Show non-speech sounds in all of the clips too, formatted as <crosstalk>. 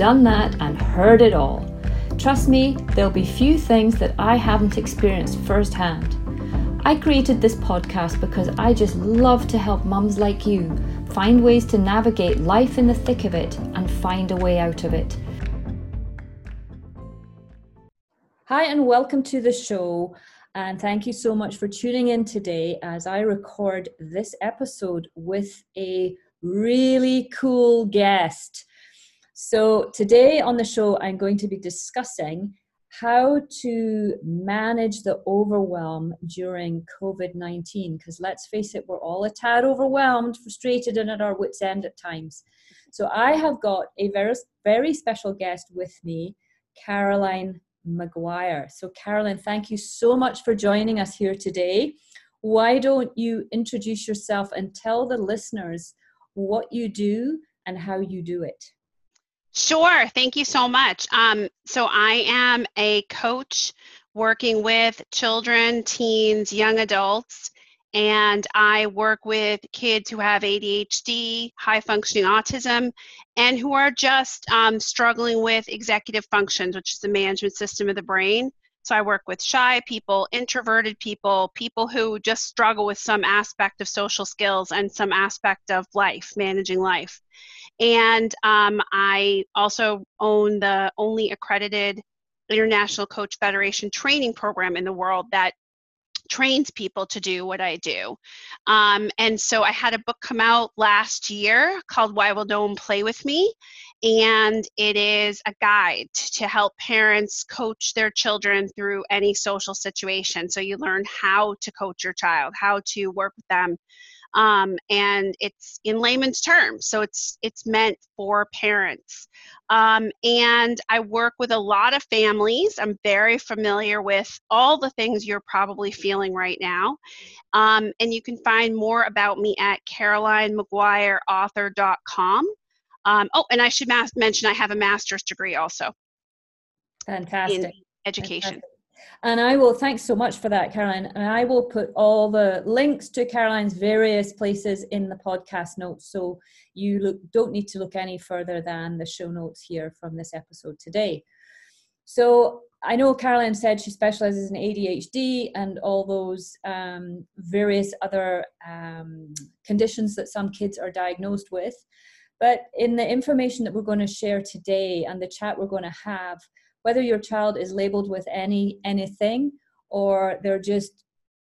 done that, and heard it all. Trust me, there'll be few things that I haven't experienced firsthand. I created this podcast because I just love to help mums like you find ways to navigate life in the thick of it and find a way out of it. Hi, and welcome to the show. And thank you so much for tuning in today as I record this episode with a really cool guest. So, today on the show, I'm going to be discussing how to manage the overwhelm during COVID 19. Because let's face it, we're all a tad overwhelmed, frustrated, and at our wits' end at times. So, I have got a very, very special guest with me, Caroline McGuire. So, Caroline, thank you so much for joining us here today. Why don't you introduce yourself and tell the listeners what you do and how you do it? Sure. Thank you so much. Um, so, I am a coach working with children, teens, young adults, and I work with kids who have ADHD, high functioning autism, and who are just um, struggling with executive functions, which is the management system of the brain. So, I work with shy people, introverted people, people who just struggle with some aspect of social skills and some aspect of life, managing life. And um, I also own the only accredited International Coach Federation training program in the world that trains people to do what I do. Um, and so I had a book come out last year called Why Will No One Play With Me? And it is a guide to help parents coach their children through any social situation. So you learn how to coach your child, how to work with them um, and it's in layman's terms so it's it's meant for parents. Um, and i work with a lot of families. I'm very familiar with all the things you're probably feeling right now. Um, and you can find more about me at carolinemcguireauthor.com um, oh and i should mention i have a master's degree also fantastic. in education. fantastic. And I will, thanks so much for that, Caroline. And I will put all the links to Caroline's various places in the podcast notes. So you look, don't need to look any further than the show notes here from this episode today. So I know Caroline said she specializes in ADHD and all those um, various other um, conditions that some kids are diagnosed with. But in the information that we're going to share today and the chat we're going to have, whether your child is labeled with any anything or they're just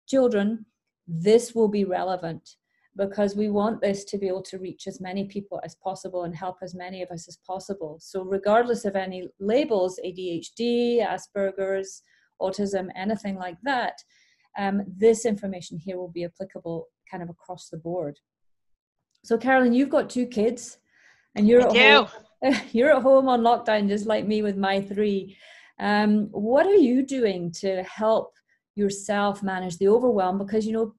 children this will be relevant because we want this to be able to reach as many people as possible and help as many of us as possible. So regardless of any labels adhd asperger's autism anything like that um, this information here will be applicable kind of across the board. So carolyn you've got two kids and you're I at home <laughs> you're at home on lockdown just like me with my three. Um, what are you doing to help yourself manage the overwhelm? Because you know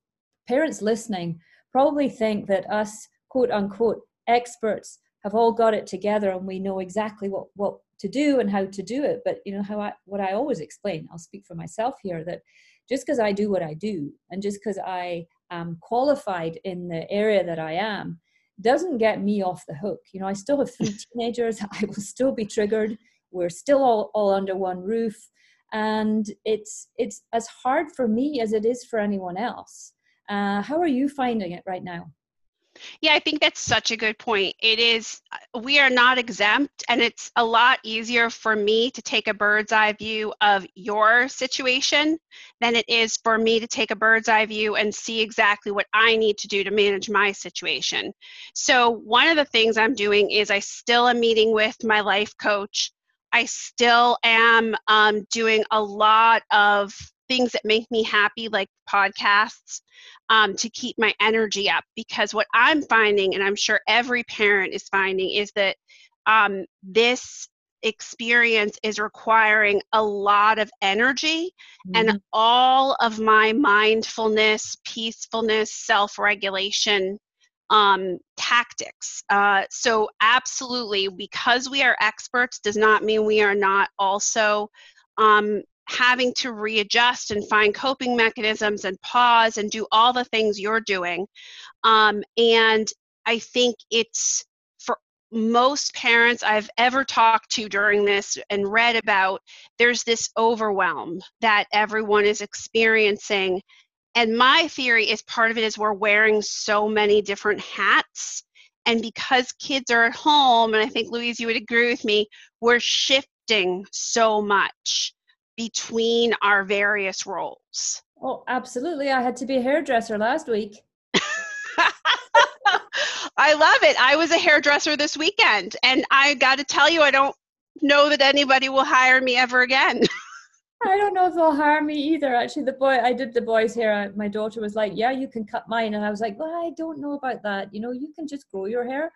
parents listening probably think that us quote unquote experts have all got it together and we know exactly what what to do and how to do it. But you know how i what i always explain i'll speak for myself here that just because i do what i do and just because i am qualified in the area that i am doesn't get me off the hook. You know, I still have three <laughs> teenagers. <laughs> I will still be triggered. We're still all, all under one roof. And it's it's as hard for me as it is for anyone else. Uh, how are you finding it right now? Yeah, I think that's such a good point. It is, uh, we are not exempt, and it's a lot easier for me to take a bird's eye view of your situation than it is for me to take a bird's eye view and see exactly what I need to do to manage my situation. So, one of the things I'm doing is I still am meeting with my life coach. I still am um, doing a lot of things that make me happy, like podcasts, um, to keep my energy up. Because what I'm finding, and I'm sure every parent is finding, is that um, this experience is requiring a lot of energy mm-hmm. and all of my mindfulness, peacefulness, self regulation um, tactics. Uh, so, absolutely, because we are experts does not mean we are not also um, having to readjust and find coping mechanisms and pause and do all the things you're doing. Um, and I think it's for most parents I've ever talked to during this and read about, there's this overwhelm that everyone is experiencing. And my theory is part of it is we're wearing so many different hats. And because kids are at home and i think louise you would agree with me we're shifting so much between our various roles oh absolutely i had to be a hairdresser last week <laughs> i love it i was a hairdresser this weekend and i got to tell you i don't know that anybody will hire me ever again <laughs> I don't know if they'll hire me either. Actually, the boy, I did the boys' hair. My daughter was like, "Yeah, you can cut mine," and I was like, "Well, I don't know about that. You know, you can just grow your hair."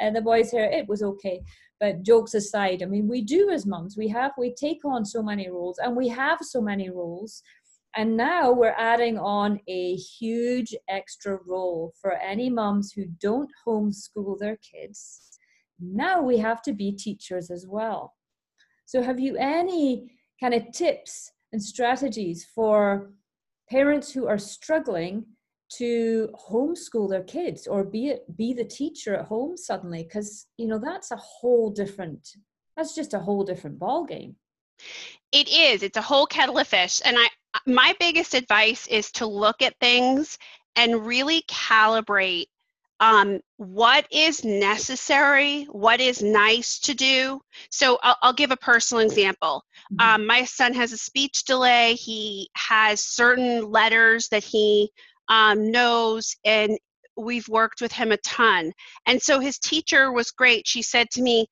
And the boys' hair, it was okay. But jokes aside, I mean, we do as mums. We have we take on so many roles, and we have so many roles. And now we're adding on a huge extra role for any mums who don't homeschool their kids. Now we have to be teachers as well. So, have you any kind of tips and strategies for parents who are struggling to homeschool their kids or be it be the teacher at home suddenly because you know that's a whole different that's just a whole different ball game it is it's a whole kettle of fish and i my biggest advice is to look at things and really calibrate um, what is necessary, what is nice to do. So I'll, I'll give a personal example. Mm-hmm. Um, my son has a speech delay. He has certain letters that he um, knows, and we've worked with him a ton. And so his teacher was great. She said to me,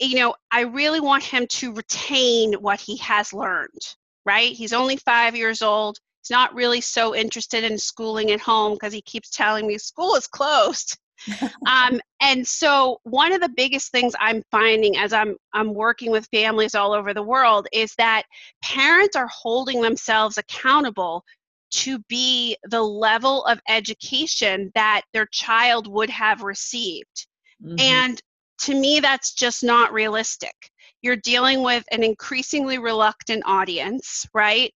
You know, I really want him to retain what he has learned, right? He's only five years old. He's not really so interested in schooling at home because he keeps telling me school is closed. <laughs> um, and so one of the biggest things I'm finding as I'm I'm working with families all over the world is that parents are holding themselves accountable to be the level of education that their child would have received. Mm-hmm. And to me that's just not realistic. You're dealing with an increasingly reluctant audience, right?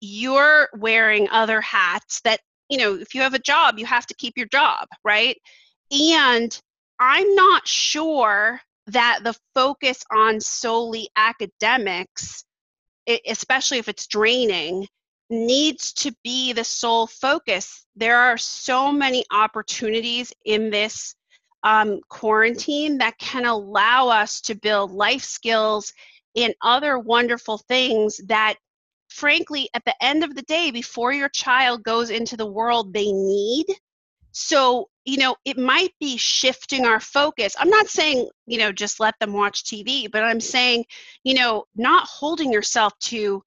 You're wearing other hats that you know, if you have a job, you have to keep your job, right? And I'm not sure that the focus on solely academics, especially if it's draining, needs to be the sole focus. There are so many opportunities in this um, quarantine that can allow us to build life skills and other wonderful things that, frankly, at the end of the day, before your child goes into the world, they need. So you know, it might be shifting our focus. I'm not saying, you know, just let them watch TV, but I'm saying, you know, not holding yourself to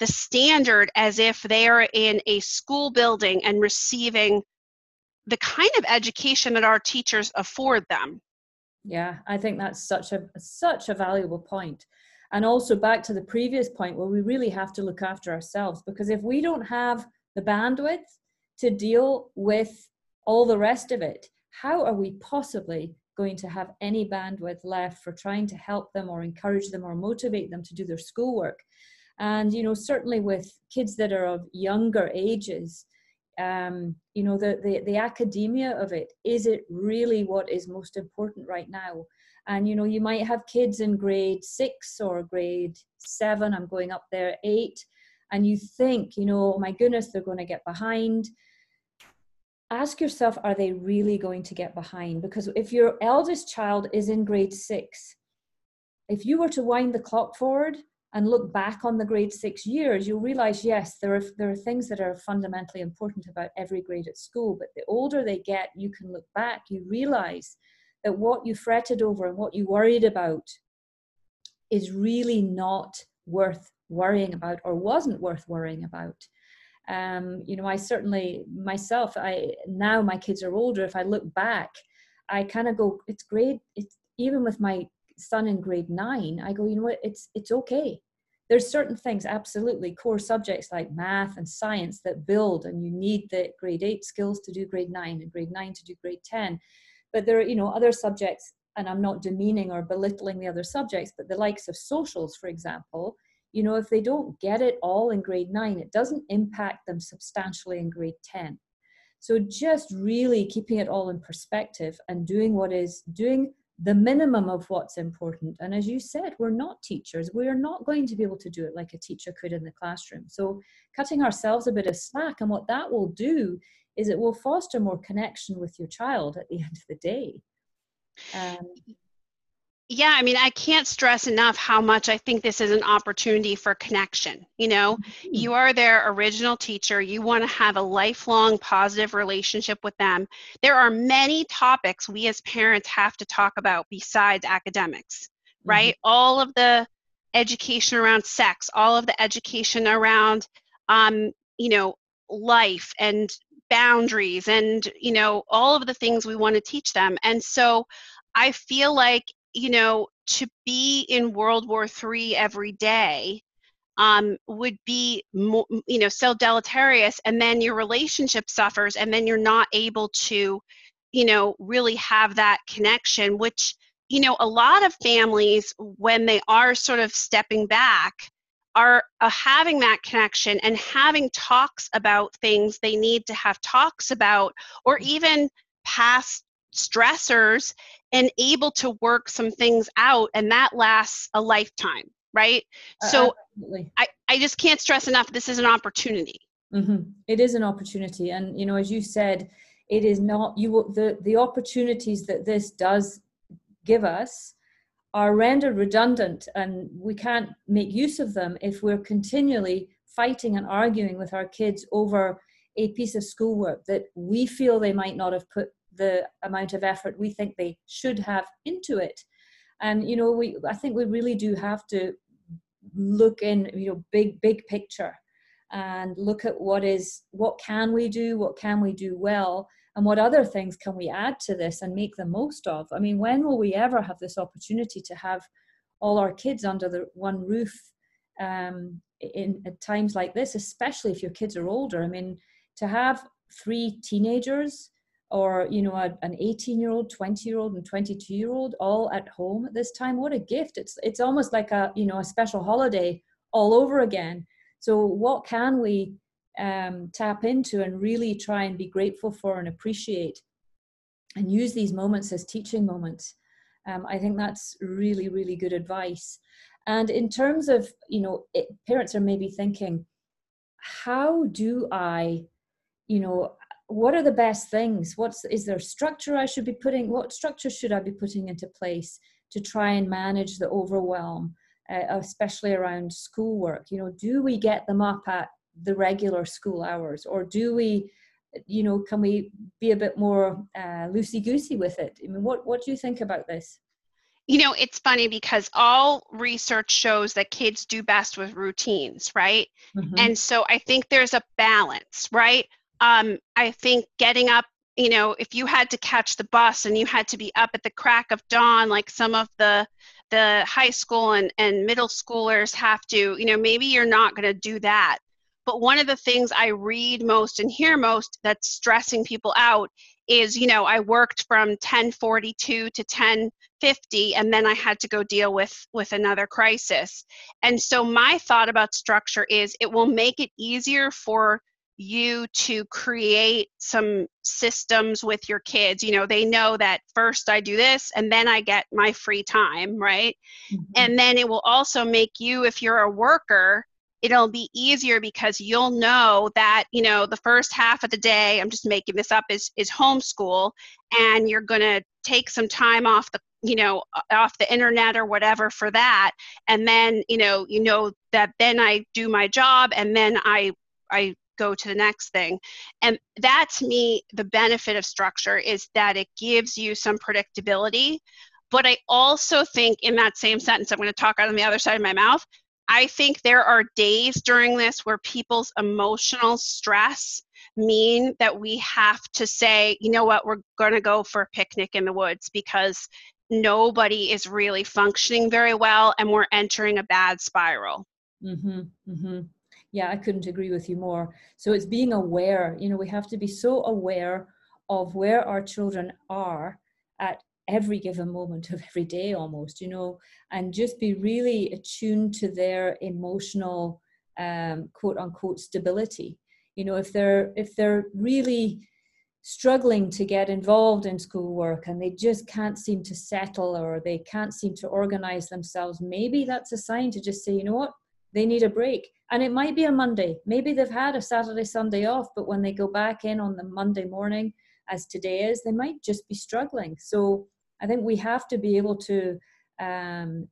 the standard as if they are in a school building and receiving the kind of education that our teachers afford them. Yeah, I think that's such a such a valuable point. And also back to the previous point where we really have to look after ourselves because if we don't have the bandwidth to deal with all the rest of it, how are we possibly going to have any bandwidth left for trying to help them or encourage them or motivate them to do their schoolwork? And, you know, certainly with kids that are of younger ages, um, you know, the, the, the academia of it, is it really what is most important right now? And, you know, you might have kids in grade six or grade seven, I'm going up there, eight, and you think, you know, oh my goodness, they're going to get behind ask yourself are they really going to get behind because if your eldest child is in grade 6 if you were to wind the clock forward and look back on the grade 6 years you'll realize yes there are there are things that are fundamentally important about every grade at school but the older they get you can look back you realize that what you fretted over and what you worried about is really not worth worrying about or wasn't worth worrying about. Um, you know i certainly myself i now my kids are older if i look back i kind of go it's great it's even with my son in grade nine, I go, you know what, it's it's okay. There's certain things, absolutely, core subjects like math and science that build, and you need the grade eight skills to do grade nine and grade nine to do grade 10. But there are, you know, other subjects, and I'm not demeaning or belittling the other subjects, but the likes of socials, for example, you know, if they don't get it all in grade nine, it doesn't impact them substantially in grade 10. So just really keeping it all in perspective and doing what is doing the minimum of what's important. And as you said, we're not teachers. We're not going to be able to do it like a teacher could in the classroom. So cutting ourselves a bit of slack and what that will do is it will foster more connection with your child at the end of the day. Um, yeah i mean i can't stress enough how much i think this is an opportunity for connection you know mm-hmm. you are their original teacher you want to have a lifelong positive relationship with them there are many topics we as parents have to talk about besides academics mm-hmm. right all of the education around sex all of the education around um, you know life and boundaries and you know all of the things we want to teach them and so I feel like you know, to be in World War III every day um, would be, more, you know, so deleterious, and then your relationship suffers, and then you're not able to, you know, really have that connection, which, you know, a lot of families, when they are sort of stepping back, are uh, having that connection and having talks about things they need to have talks about, or even past stressors and able to work some things out and that lasts a lifetime right? Uh, so I, I just can't stress enough this is an opportunity. Mm-hmm. it is an opportunity and you know as you said it is not you will the the opportunities that this does give us are rendered redundant and we can't make use of them if we're continually fighting and arguing with our kids over a piece of schoolwork that we feel they might not have put the amount of effort we think they should have into it. And you know we i think we really do have to look in you know big big picture and look at what is what can we do what can we do well and what other things can we add to this and make the most of? I mean when will we ever have this opportunity to have all our kids under the one roof um, in at times like this especially if your kids are older? I mean to have three teenagers or you know a, an 18 year old 20 year old and 22 year old all at home at this time. What a gift. It's it's almost like a you know a special holiday all over again. So what can we um, tap into and really try and be grateful for and appreciate and use these moments as teaching moments? Um, i think that's really really good advice. And in terms of you know it, parents are maybe thinking how do i you know what are the best things? What's is there structure i should be putting what structure should i be putting into place to try and manage the overwhelm uh, especially around schoolwork? You know do we get them up at the regular school hours or do we you know can we be a bit more uh, loosey goosey with it? I mean what what do you think about this? You know it's funny because all research shows that kids do best with routines right? Mm-hmm. and so i think there's a balance right um, I think getting up, you know, if you had to catch the bus and you had to be up at the crack of dawn, like some of the the high school and, and middle schoolers have to, you know, maybe you're not going to do that. But one of the things I read most and hear most that's stressing people out is, you know, I worked from 1042 to 1050 and then I had to go deal with with another crisis. And so my thought about structure is it will make it easier for you to create some systems with your kids. You know they know that first i do this and then i get my free time right? Mm-hmm. and then it will also make you if you're a worker it'll be easier because you'll know that you know the first half of the day i'm just making this up is is homeschool and you're going to take some time off the you know off the internet or whatever for that. And then you know you know that then i do my job and then i i go to the next thing. And that to me, the benefit of structure is that it gives you some predictability. But I also think in that same sentence, I'm going to talk out on the other side of my mouth. I think there are days during this where people's emotional stress mean that we have to say, you know what, we're going to go for a picnic in the woods because nobody is really functioning very well and we're entering a bad spiral. Mm-hmm, mm-hmm. Yeah, I couldn't agree with you more. So it's being aware. You know, we have to be so aware of where our children are at every given moment of every day almost you know and just be really attuned to their emotional um, quote unquote stability you know if they're if they're really struggling to get involved in schoolwork and they just can't seem to settle or they can't seem to organize themselves maybe that's a sign to just say you know what they need a break. And it might be a monday. Maybe they've had a saturday sunday off but when they go back in on the monday morning as today is they might just be struggling. So i think we have to be able to um,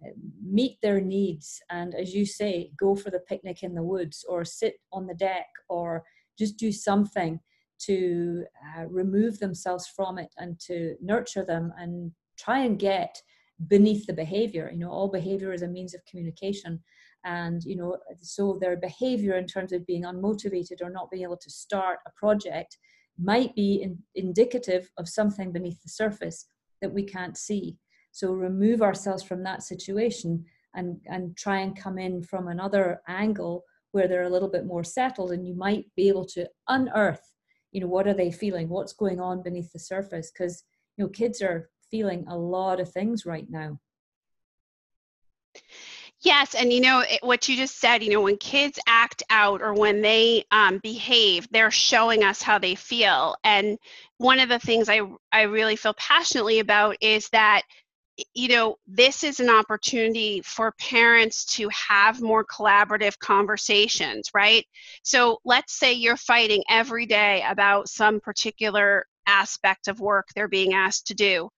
meet their needs and as you say go for the picnic in the woods or sit on the deck or just do something to uh, remove themselves from it and to nurture them and try and get beneath the behavior. You know all behavior is a means of communication and you know so their behavior in terms of being unmotivated or not being able to start a project might be in, indicative of something beneath the surface that we can't see. So remove ourselves from that situation and and try and come in from another angle where they're a little bit more settled and you might be able to unearth you know what are they feeling? What's going on beneath the surface? Because you know kids are feeling a lot of things right now Yes, and you know it, what you just said. You know, when kids act out or when they um, behave, they're showing us how they feel. And one of the things I I really feel passionately about is that you know, this is an opportunity for parents to have more collaborative conversations, right? So let's say you're fighting every day about some particular aspect of work they're being asked to do,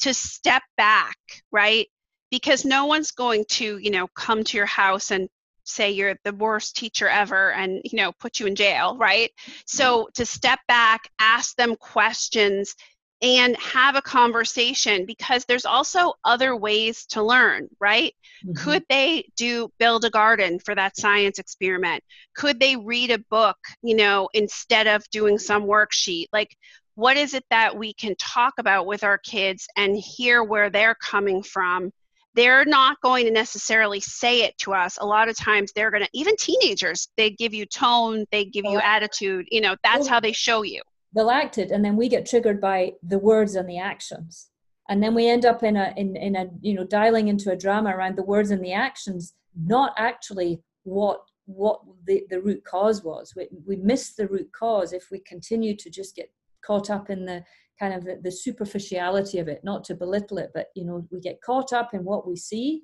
to step back, right? Because no one's going to, you know, come to your house and say you're the worst teacher ever and you know put you in jail right so to step back ask them questions and have a conversation because there's also other ways to learn, right? Mm-hmm. Could they do build a garden for that science experiment? Could they read a book, you know, instead of doing some worksheet? Like, what is it that we can talk about with our kids and hear where they're coming from? They're not going to necessarily say it to us. A lot of times they're going to, even teenagers, they give you tone, they give you attitude, you know, that's how they show you. They'll act it and then we get triggered by the words and the actions. And then we end up in a in, in a you know dialing into a drama around the words and the actions not actually what what the, the root cause was. We, we miss the root cause if we continue to just get caught up in the kind of the, the superficiality of it not to belittle it but you know we get caught up in what we see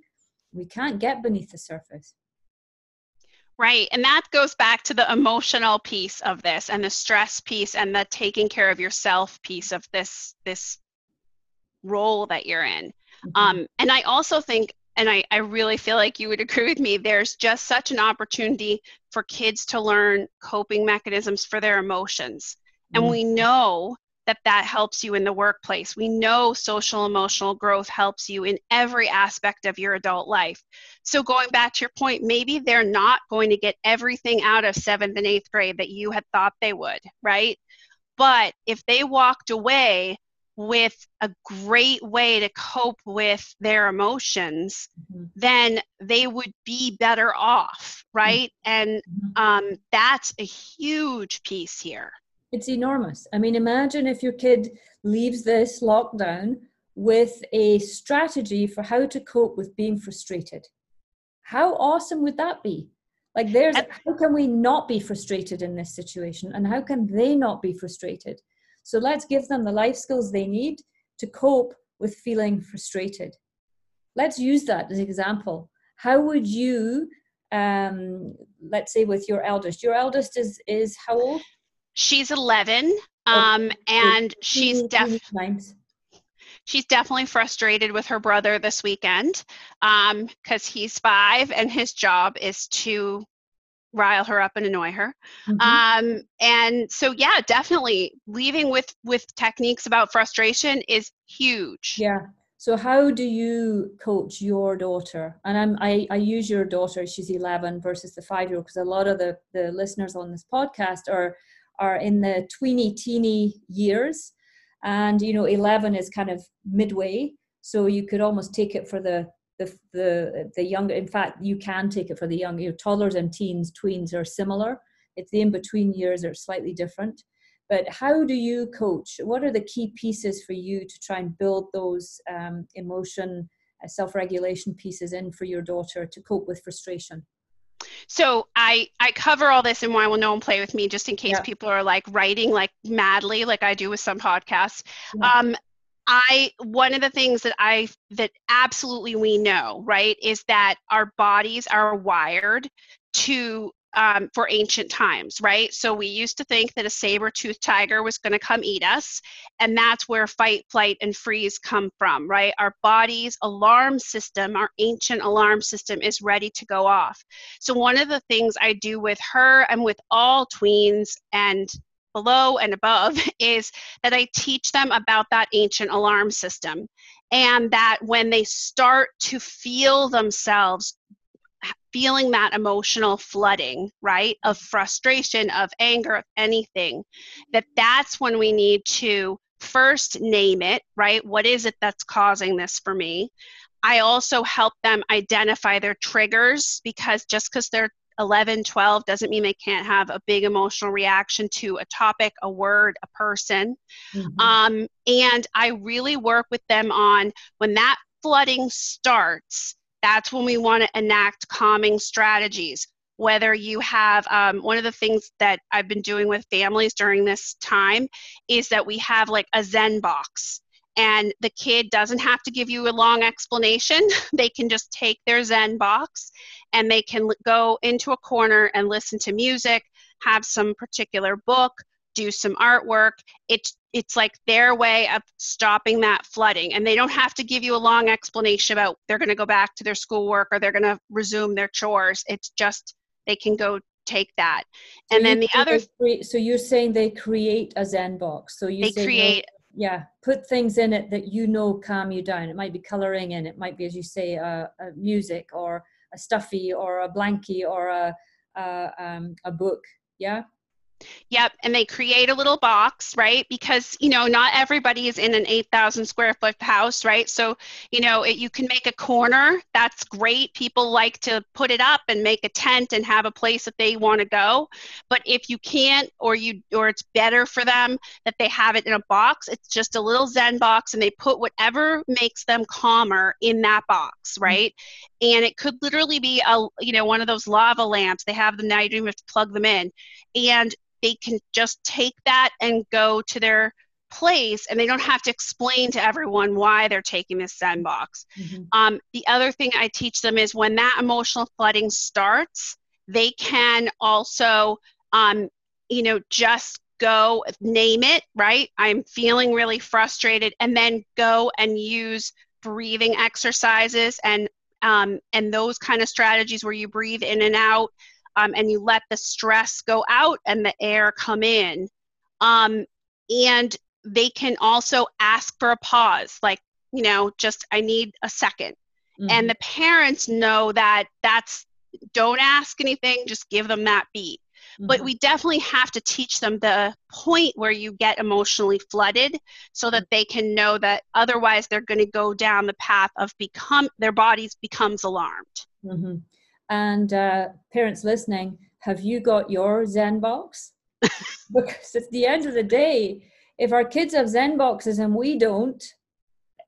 we can't get beneath the surface Right. And that goes back to the emotional piece of this and the stress piece and the taking care of yourself piece of this this role that you're in. Mm-hmm. Um, and I also think and I, I really feel like you would <laughs> agree with me, there's just such an opportunity for kids to learn coping mechanisms for their emotions. And mm-hmm. we know that that helps you in the workplace. We know social emotional growth helps you in every aspect of your adult life. So, going back to your point, maybe they're not going to get everything out of seventh and eighth grade that you had thought they would, right? But if they walked away with a great way to cope with their emotions, mm-hmm. then they would be better off, right? Mm-hmm. And um, that's a huge piece here. It's enormous. I mean, imagine if your kid leaves this lockdown with a strategy for how to cope with being frustrated. How awesome would that be? Like, there's how can we not be frustrated in this situation, and how can they not be frustrated? So, let's give them the life skills they need to cope with feeling frustrated. Let's use that as an example. How would you, um, let's say, with your eldest? Your eldest is is how old? She's 11, um, and she's definitely she's definitely frustrated with her brother this weekend because um, he's five and his job is to rile her up and annoy her. Mm-hmm. um, and so yeah definitely leaving with with techniques about frustration is huge. Yeah. So how do you coach your daughter? And i'm i, I use your daughter she's 11 versus the five year old because a lot of the the listeners on this podcast are are in the tweeny teeny years and you know 11 is kind of midway So you could almost take it for the the the the younger. In fact, you can take it for the young. Your toddlers and teens, tweens are similar. It's the in between years are slightly different. But how do you coach? What are the key pieces for you to try and build those um, emotion, uh, self regulation pieces in for your daughter to cope with frustration? So I I cover all this and why will no one play with me just in case yeah. people are like writing like madly like I do with some podcasts. Yeah. Um, I one of the things that I that absolutely we know right is that our bodies are wired to um, for ancient times, right? So we used to think that a saber-toothed tiger was going to come eat us, and that's where fight, flight, and freeze come from, right? Our body's alarm system, our ancient alarm system, is ready to go off. So one of the things I do with her and with all tweens and below and above <laughs> is that I teach them about that ancient alarm system. And that when they start to feel themselves feeling that emotional flooding right of frustration of anger of anything that that's when we need to first name it right? What is it that's causing this for me? I also help them identify their triggers because just because they're 11 12 doesn't mean they can't have a big emotional reaction to a topic a word a person. Mm-hmm. um, and i really work with them on when that flooding starts that's when we want to enact calming strategies. Whether you have um, one of the things that I've been doing with families during this time is that we have like a Zen box and the kid doesn't have to give you a long explanation. <laughs> they can just take their Zen box and they can go into a corner and listen to music, have some particular book, do some artwork. It's it's like their way of stopping that flooding and they don't have to give you a long explanation about they're going to go back to their schoolwork or they're going to resume their chores. It's just they can go take that. So and then the other create, so you're saying they create a zen box so you they create yeah put things in it that you know calm you down. It might be coloring and it might be as you say a, a music or a stuffy or a blankie or a a, um, a book yeah Yep, and they create a little box, right? Because you know not everybody is in an eight thousand square foot house, right? So you know it, you can make a corner. That's great. People like to put it up and make a tent and have a place that they want to go. But if you can't, or you, or it's better for them that they have it in a box. It's just a little Zen box, and they put whatever makes them calmer in that box, mm-hmm. right? Mm-hmm. And it could literally be a you know one of those lava lamps. They have them now. You don't even have to plug them in, and they can just take that and go to their place and they don't have to explain to everyone why they're taking this Zen box. Mm-hmm. Um, the other thing I teach them is when that emotional flooding starts, they can also, um, you know, just go name it, right? I'm feeling really frustrated, and then go and use breathing exercises and um, and those kind of strategies where you breathe in and out um, and you let the stress go out and the air come in. Um, and they can also ask for a pause, like, you know, just I need a 2nd mm-hmm. And the parents know that that's don't ask anything, just give them that beat. Mm-hmm. But we definitely have to teach them the point where you get emotionally flooded so that they can know that otherwise they're going to go down the path of become their bodies becomes alarmed. Mm-hmm. And uh, parents listening, have you got your Zen box? <laughs> because at the end of the day, if our kids have Zen boxes and we don't,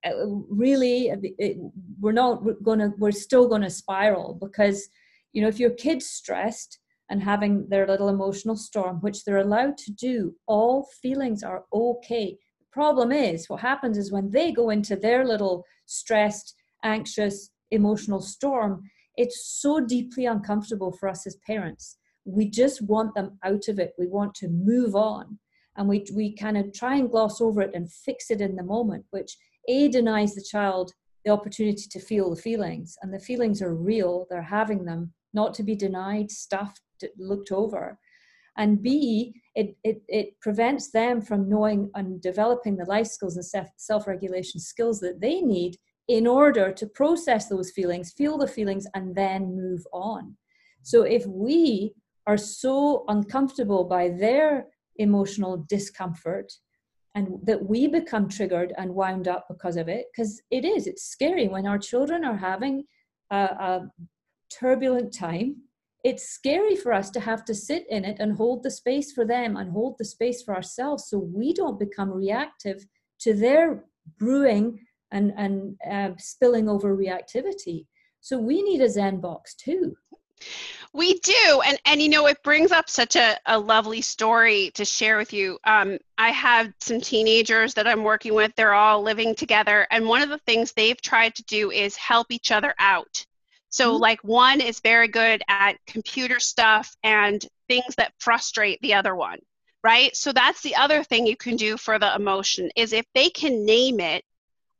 uh, really, it, we're not going to, we're still going to spiral because, you know, if your kid's stressed and having their little emotional storm, which they're allowed to do, all feelings are okay. The problem is, what happens is when they go into their little stressed, anxious, emotional storm, it's so deeply uncomfortable for us as parents. We just want them out of it. We want to move on. And we, we kind of try and gloss over it and fix it in the moment, which A denies the child the opportunity to feel the feelings. And the feelings are real, they're having them, not to be denied, stuffed, looked over. And B, it, it, it prevents them from knowing and developing the life skills and self regulation skills that they need in order to process those feelings, feel the feelings, and then move on. So if we are so uncomfortable by their emotional discomfort, and that we become triggered and wound up because of it because it is it's scary when our children are having a, a, turbulent time it's scary for us to have to sit in it and hold the space for them and hold the space for ourselves so we don't become reactive to their brewing and and uh, spilling over reactivity. So we need a zen box too. We do and and you know it brings up such a, a lovely story to share with you. Um, i have some teenagers that i'm working with. They're all living together and one of the things they've tried to do is help each other out. So mm-hmm. like one is very good at computer stuff and things that frustrate the other one right? So that's the other thing you can do for the emotion is if they can name it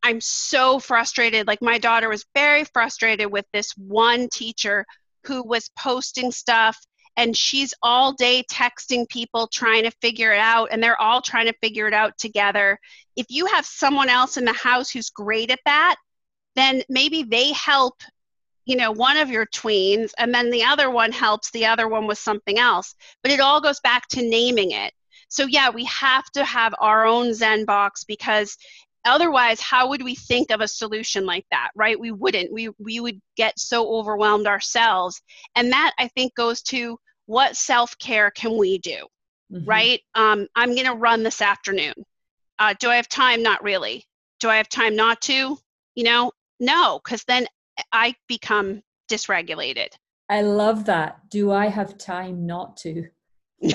i'm so frustrated. Like my daughter was very frustrated with this one teacher who was posting stuff and she's all day texting people trying to figure it out and they're all trying to figure it out together. If you have someone else in the house who's great at that then maybe they help you know one of your tweens and then the other one helps the other one with something else. But it all goes back to naming it. So yeah we have to have our own zen box because otherwise how would we think of a solution like that right? We wouldn't. We we would get so overwhelmed ourselves. And that i think goes to what self-care can we do mm-hmm. right? Um, i'm going to run this afternoon. Uh, do i have time? Not really. Do i have time not to? You know no because then i become dysregulated. I love that. Do i have time not to? <laughs>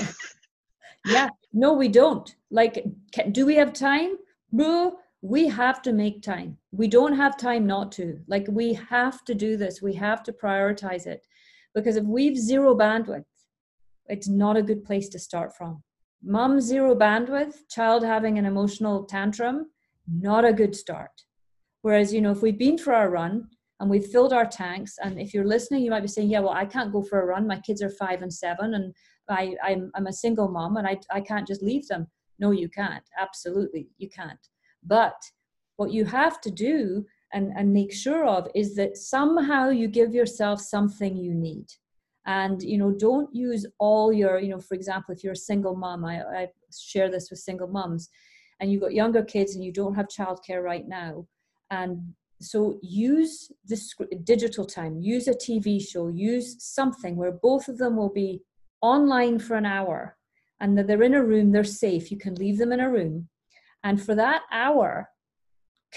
Yeah. No we don't. Like can, do we have time? No we have to make time. We don't have time not to. Like, we have to do this. We have to prioritize it. Because if we've zero bandwidth, it's not a good place to start from. Mom, zero bandwidth, child having an emotional tantrum, not a good start. Whereas, you know, if we've been for our run and we've filled our tanks, and if you're listening, you might be saying, Yeah, well, I can't go for a run. My kids are five and seven, and I, I'm, I'm a single mom and I, I can't just leave them. No, you can't. Absolutely, you can't but what you have to do and, and make sure of is that somehow you give yourself something you need. And you know don't use all your you know for example if you're a single mom I, I share this with single moms and you've got younger kids and you don't have childcare right now. And so use this digital time use a tv show use something where both of them will be online for an hour and that they're in a room they're safe. You can leave them in a room and for that hour,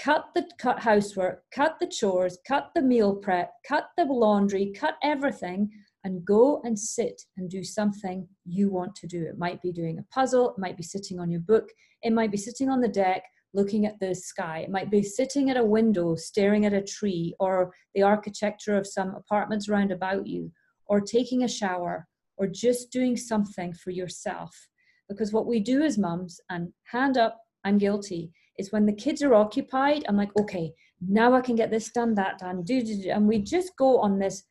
cut the cut housework, cut the chores, cut the meal prep, cut the laundry, cut everything, and go and sit and do something you want to do. It might be doing a puzzle, it might be sitting on your book, it might be sitting on the deck looking at the sky, it might be sitting at a window staring at a tree or the architecture of some apartments round about you, or taking a shower, or just doing something for yourself. Because what we do as mums, and hand up, I'm guilty. Is when the kids are occupied, I'm like, okay, now I can get this done, that done, do, do, do. and we just go on this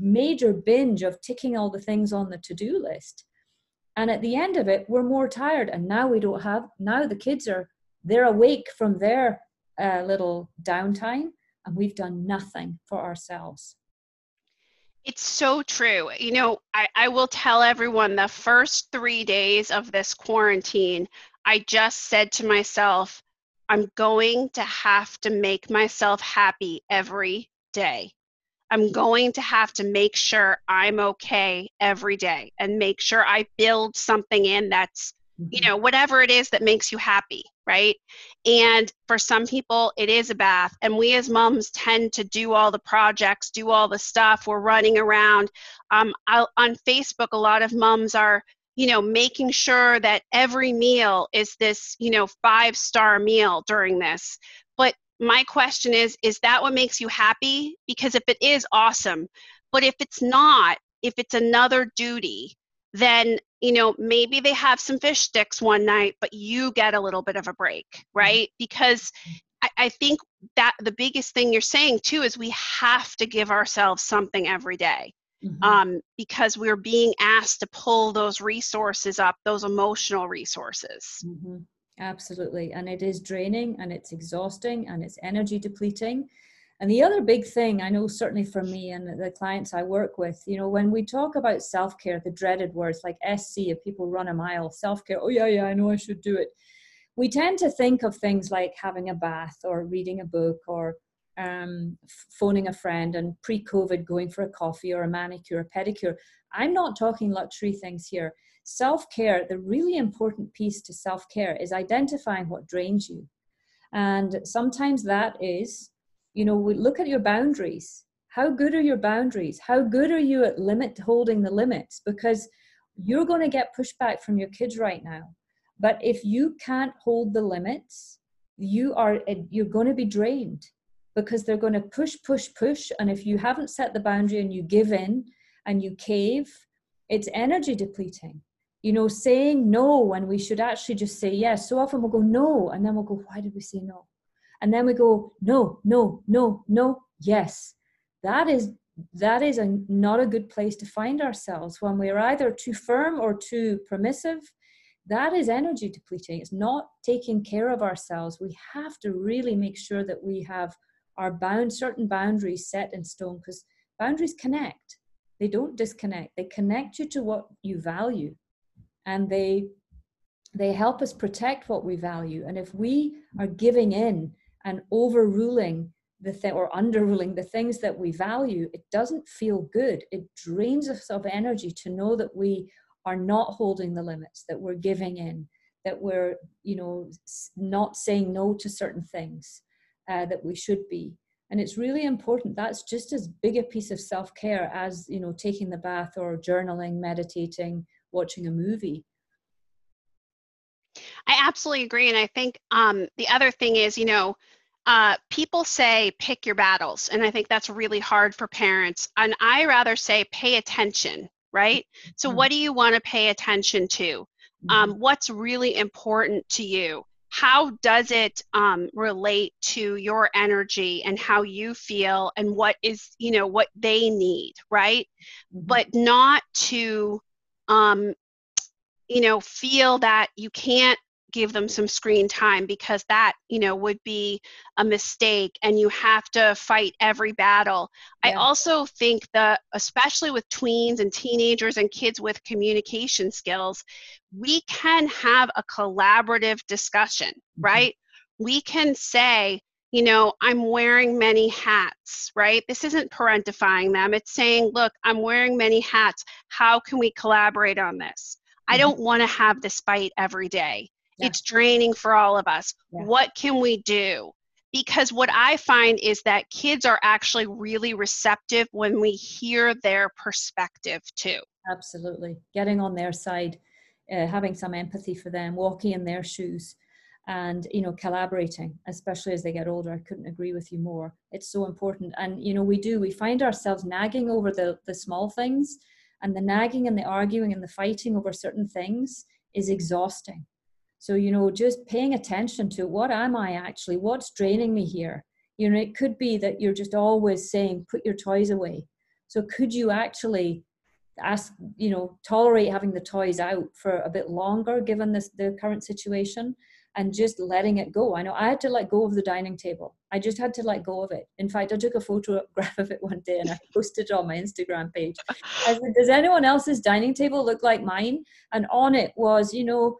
major binge of ticking all the things on the to-do list. And at the end of it, we're more tired, and now we don't have. Now the kids are they're awake from their uh, little downtime, and we've done nothing for ourselves. It's so true. You know, I, I will tell everyone the first three days of this quarantine, I just said to myself, I'm going to have to make myself happy every day. I'm going to have to make sure I'm okay every day and make sure I build something in that's, you mm-hmm. know, whatever it is that makes you happy, right? And for some people, it is a bath. And we as moms tend to do all the projects, do all the stuff. We're running around. Um, on Facebook, a lot of moms are you know making sure that every meal is this you know five star meal during this. But my question is is that what makes you happy? Because if it is awesome. But if it's not if it's another duty then you know maybe they have some fish sticks one night but you get a little bit of a break mm-hmm. right? Because I, I think that the biggest thing you're saying too is we have to give ourselves something every day mm-hmm. um, because we're being asked to pull those resources up, those emotional resources. Mm-hmm. Absolutely. And it is draining and it's exhausting and it's energy depleting. And the other big thing I know, certainly for me and the clients I work with, you know, when we talk about self care, the dreaded words like SC, if people run a mile, self care, oh, yeah, yeah, I know I should do it. we tend to think of things like having a bath or reading a book or um, phoning a friend and pre COVID going for a coffee or a manicure, a pedicure. I'm not talking luxury things here. Self care, the really important piece to self care is identifying what drains you. And sometimes that is, you know, we look at your boundaries. How good are your boundaries? How good are you at limit holding the limits? Because you're going to get pushback from your kids right now. But if you can't hold the limits, you are you're going to be drained because they're going to push, push, push. And if you haven't set the boundary and you give in and you cave, it's energy depleting. You know, saying no when we should actually just say yes. So often we'll go no, and then we'll go, why did we say no? And then we go no, no, no, no, yes. That is that is a, not a good place to find ourselves when we're either too firm or too permissive. That is energy depleting. It's not taking care of ourselves. We have to really make sure that we have our bound certain boundaries set in stone because boundaries connect. They don't disconnect. They connect you to what you value, and they they help us protect what we value. And if we are giving in and overruling the thing or underruling the things that we value, it doesn't feel good. It drains us of energy to know that we are not holding the limits, that we're giving in, that we're, you know, not saying no to certain things uh, that we should be. And it's really important. That's just as big a piece of self care as, you know, taking the bath or journaling, meditating, watching a movie. I absolutely agree. And I think um, the other thing is, you know, uh, people say pick your battles, and I think that's really hard for parents. And I rather say pay attention, right? So, mm-hmm. what do you want to pay attention to? Mm-hmm. Um, what's really important to you? How does it um, relate to your energy and how you feel, and what is you know what they need, right? Mm-hmm. But not to um, you know feel that you can't give them some screen time because that you know would be a mistake and you have to fight every battle yeah. i also think that especially with tweens and teenagers and kids with communication skills we can have a collaborative discussion mm-hmm. right we can say you know, I'm wearing many hats, right? This isn't parentifying them. It's saying, look, I'm wearing many hats. How can we collaborate on this? I mm-hmm. don't want to have this fight every day yeah. it's draining for all of us. Yeah. what can we do? Because what i find is that kids are actually really receptive when we hear their perspective too. Absolutely. Getting on their side uh, having some empathy for them walking in their shoes and you know collaborating especially as they get older. I couldn't agree with you more. It's so important. And you know we do we find ourselves nagging over the the small things and the nagging and the arguing and the fighting over certain things is exhausting so, you know, just paying attention to what am I actually? What's draining me here? You know, it could be that you're just always saying, put your toys away. So, could you actually ask, you know, tolerate having the toys out for a bit longer given this the current situation? and just letting it go. I know I had to let go of the dining table. I just had to let go of it. In fact, I took a photograph <laughs> of it one day and I posted it on my Instagram page. I said, Does anyone else's dining table look like mine? And on it was, you know,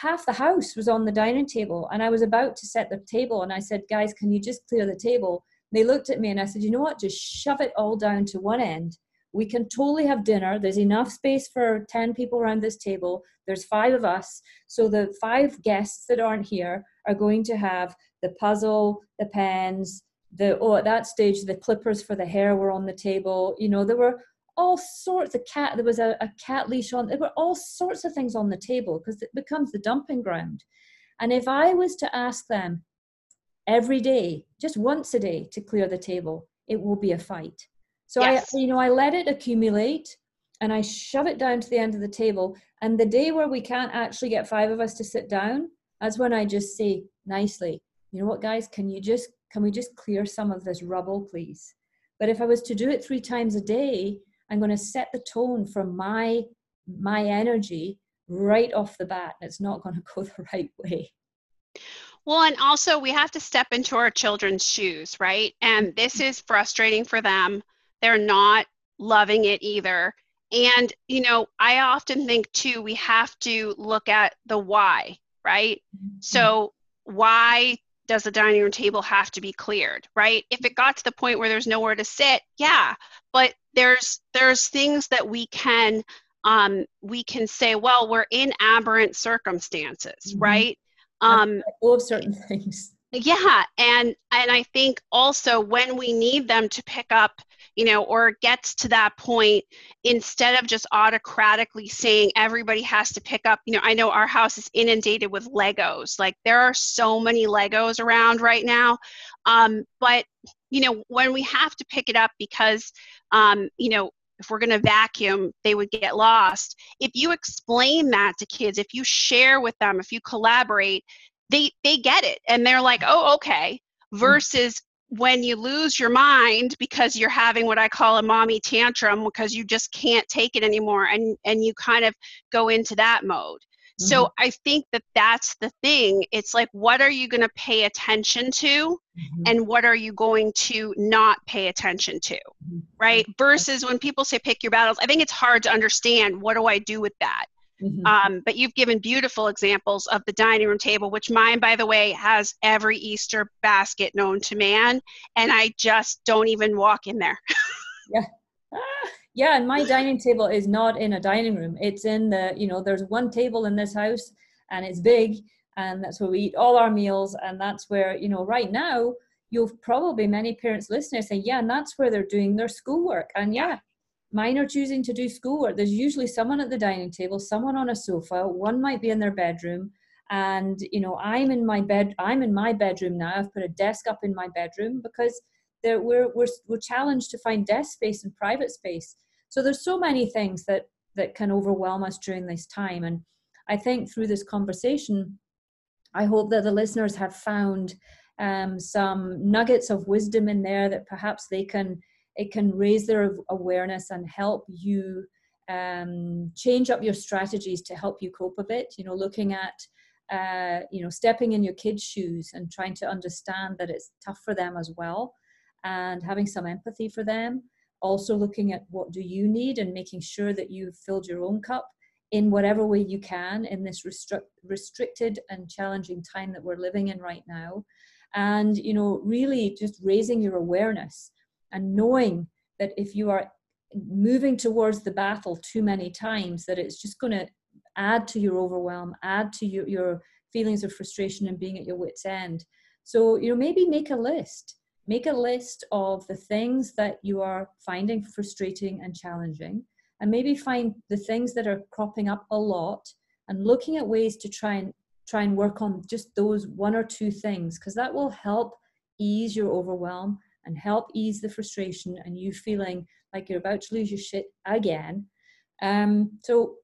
half the house was on the dining table and I was about to set the table and I said, guys, can you just clear the table? they looked at me and I said, you know what? Just shove it all down to one end. We can totally have dinner. There's enough space for 10 people around this table. There's five of us. So the five guests that aren't here are going to have the puzzle, the pens, the, oh, at that stage, the clippers for the hair were on the table. You know, there were all sorts of cat there was a, a cat leash on there were all sorts of things on the table because it becomes the dumping ground. And if i was to ask them every day just once a day to clear the table it will be a fight. So yes. i you know i let it accumulate and i shove it down to the end of the table and the day where we can't actually get five of us to sit down that's when i just say nicely you know what guys? Can you just can we just clear some of this rubble please? But if i was to do it three times a day I'm going to set the tone for my my energy right off the bat. It's not going <laughs> to go the right way. Well, and also we have to step into our children's shoes, right? And this is frustrating for them. They're not loving it either. And, you know, I often think too, we have to look at the why, right? Mm-hmm. So why does the dining room table have to be cleared right? If it got to the point where there's nowhere to sit yeah. But there's there's things that we can um, we can say well we're in aberrant circumstances mm-hmm. right? Um of certain <laughs> things yeah and and i think also when we need them to pick up you know or gets to that point instead of just autocratically saying everybody has to pick up you know i know our house is inundated with legos. Like there are so many legos around right now. Um, but you know when we have to pick it up because um, you know if we're going to vacuum they would get lost. If you explain that to kids if you share with them if you collaborate they they get it and they're like oh okay mm-hmm. versus when you lose your mind because you're having what I call a mommy tantrum because you just can't take it anymore and and you kind of go into that mode. Mm-hmm. So I think that that's the thing. It's like what are you going to pay attention to mm-hmm. and what are you going to not pay attention to? Mm-hmm. Right? Versus when people say pick your battles, I think it's hard to understand what do I do with that? Mm-hmm. Um, but you've given beautiful examples of the dining room table, which mine, by the way, has every Easter basket known to man, and I just don't even walk in there. <laughs> yeah. <laughs> Yeah, and my dining table is not in a dining room. It's in the, you know, there's one table in this house and it's big, and that's where we eat all our meals. And that's where, you know, right now, you'll probably many parents listening say, yeah, and that's where they're doing their schoolwork. And yeah, Mine are choosing to do schoolwork. There's usually someone at the dining table, someone on a sofa, one might be in their bedroom. And you know, I'm in my bed. I'm in my bedroom now. I've put a desk up in my bedroom because there, we're we're we're challenged to find desk space and private space. So there's so many things that that can overwhelm us during this time. And I think through this conversation, I hope that the listeners have found um, some nuggets of wisdom in there that perhaps they can it can raise their awareness and help you um, change up your strategies to help you cope a bit you know looking at uh, you know stepping in your kids shoes and trying to understand that it's tough for them as well and having some empathy for them. Also looking at what do you need and making sure that you've filled your own cup in whatever way you can in this restrict, restricted and challenging time that we're living in right now. And you know really just raising your awareness and knowing that if you are moving towards the battle too many times that it's just going to add to your overwhelm add to your, your feelings of frustration and being at your wits end. So you know maybe make a list. Make a list of the things that you are finding frustrating and challenging and maybe find the things that are cropping up a lot and looking at ways to try and try and work on just those one or two things because that will help ease your overwhelm and help ease the frustration and you feeling like you're about to lose your shit again. Um, so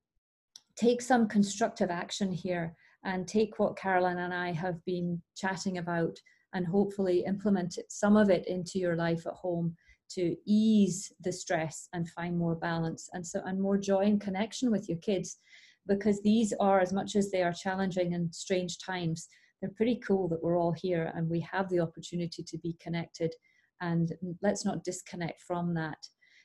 take some constructive action here and take what Caroline and I have been chatting about and hopefully implement some of it into your life at home to ease the stress and find more balance and so and more joy and connection with your kids because these are as much as they are challenging and strange times they're pretty cool that we're all here and we have the opportunity to be connected and let's not disconnect from that.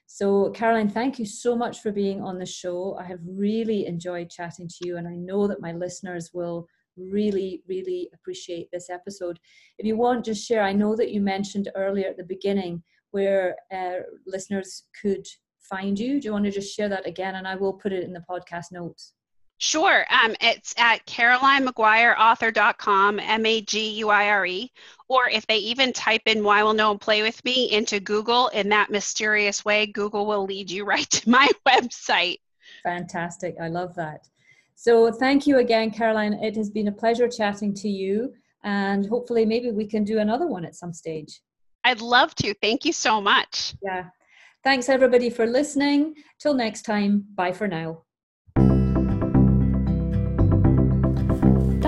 So, Caroline, thank you so much for being on the show. I have really enjoyed chatting to you, and I know that my listeners will really, really appreciate this episode. If you want, just share. I know that you mentioned earlier at the beginning where uh, listeners could find you. Do you want to just share that again? And I will put it in the podcast notes. Sure. Um, it's at CarolineMaguireAuthor.com, M A G U I R E. Or if they even type in Why Will No One Play With Me into Google in that mysterious way, Google will lead you <laughs> right to my website. Fantastic. I love that. So thank you again, Caroline. It has been a pleasure chatting to you. And hopefully, maybe we can do another one at some stage. I'd love to. Thank you so much. Yeah. Thanks, everybody, for listening. Till next time, bye for now.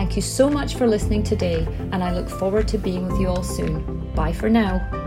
Thank you so much for listening today, and I look forward to being with you all soon. Bye for now.